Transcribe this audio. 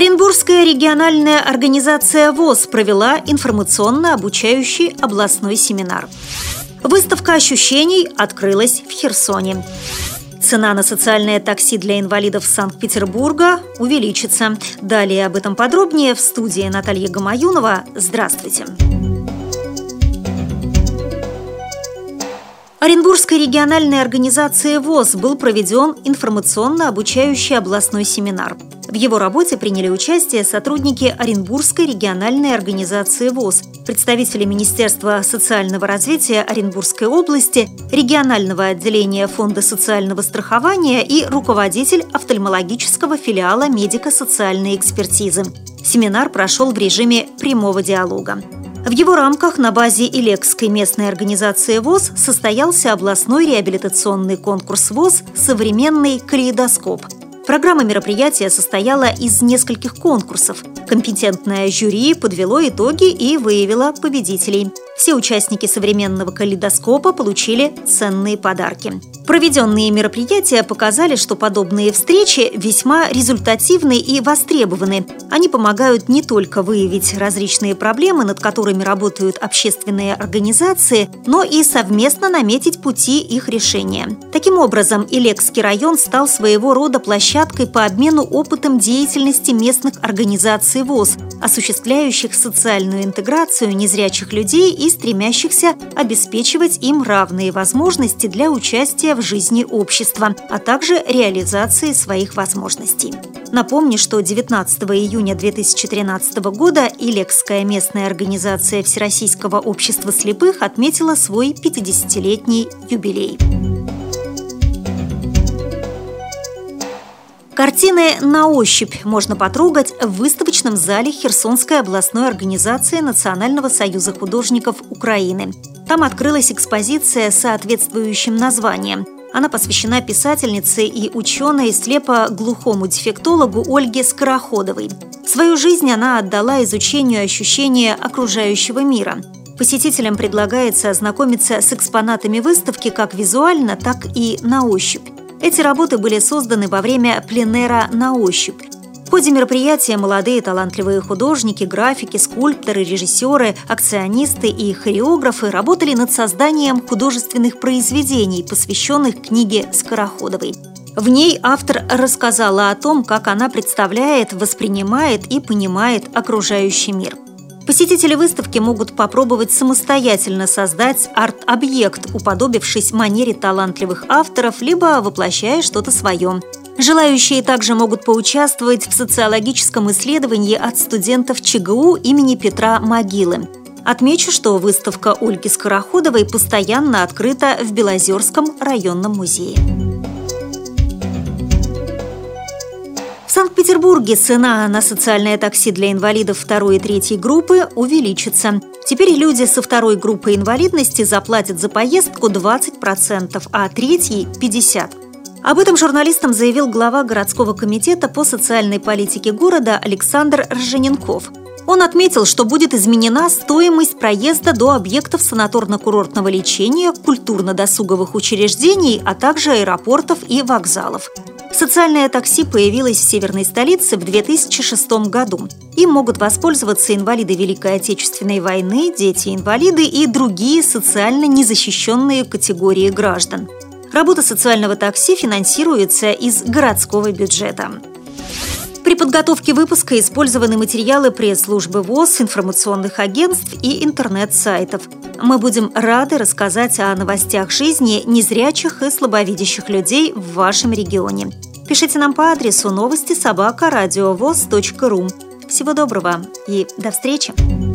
Оренбургская региональная организация ВОЗ провела информационно-обучающий областной семинар. Выставка ощущений открылась в Херсоне. Цена на социальное такси для инвалидов Санкт-Петербурга увеличится. Далее об этом подробнее в студии Наталья Гамаюнова. Здравствуйте. Оренбургской региональной организации ВОЗ был проведен информационно-обучающий областной семинар – в его работе приняли участие сотрудники Оренбургской региональной организации ВОЗ, представители Министерства социального развития Оренбургской области, регионального отделения Фонда социального страхования и руководитель офтальмологического филиала медико-социальной экспертизы. Семинар прошел в режиме прямого диалога. В его рамках на базе Илекской местной организации ВОЗ состоялся областной реабилитационный конкурс ВОЗ «Современный калейдоскоп», Программа мероприятия состояла из нескольких конкурсов. Компетентное жюри подвело итоги и выявило победителей. Все участники современного калейдоскопа получили ценные подарки. Проведенные мероприятия показали, что подобные встречи весьма результативны и востребованы. Они помогают не только выявить различные проблемы, над которыми работают общественные организации, но и совместно наметить пути их решения. Таким образом, Илекский район стал своего рода площадкой по обмену опытом деятельности местных организаций ВОЗ, осуществляющих социальную интеграцию незрячих людей и стремящихся обеспечивать им равные возможности для участия в жизни общества, а также реализации своих возможностей. Напомню, что 19 июня 2013 года Илекская местная организация Всероссийского общества слепых отметила свой 50-летний юбилей. Картины на ощупь можно потрогать в выставочном зале Херсонской областной организации Национального союза художников Украины. Там открылась экспозиция с соответствующим названием. Она посвящена писательнице и ученой слепо-глухому дефектологу Ольге Скороходовой. Свою жизнь она отдала изучению ощущения окружающего мира. Посетителям предлагается ознакомиться с экспонатами выставки как визуально, так и на ощупь. Эти работы были созданы во время пленера на ощупь. В ходе мероприятия молодые талантливые художники, графики, скульпторы, режиссеры, акционисты и хореографы работали над созданием художественных произведений, посвященных книге Скороходовой. В ней автор рассказала о том, как она представляет, воспринимает и понимает окружающий мир. Посетители выставки могут попробовать самостоятельно создать арт-объект, уподобившись манере талантливых авторов, либо воплощая что-то свое. Желающие также могут поучаствовать в социологическом исследовании от студентов ЧГУ имени Петра Могилы. Отмечу, что выставка Ольги Скороходовой постоянно открыта в Белозерском районном музее. В Санкт-Петербурге цена на социальное такси для инвалидов второй и третьей группы увеличится. Теперь люди со второй группы инвалидности заплатят за поездку 20%, а третьей – 50%. Об этом журналистам заявил глава городского комитета по социальной политике города Александр Ржененков. Он отметил, что будет изменена стоимость проезда до объектов санаторно-курортного лечения, культурно-досуговых учреждений, а также аэропортов и вокзалов. Социальное такси появилось в северной столице в 2006 году. Им могут воспользоваться инвалиды Великой Отечественной войны, дети-инвалиды и другие социально незащищенные категории граждан. Работа социального такси финансируется из городского бюджета. При подготовке выпуска использованы материалы пресс-службы ВОЗ, информационных агентств и интернет-сайтов. Мы будем рады рассказать о новостях жизни незрячих и слабовидящих людей в вашем регионе. Пишите нам по адресу новости собака ру. Всего доброго и до встречи!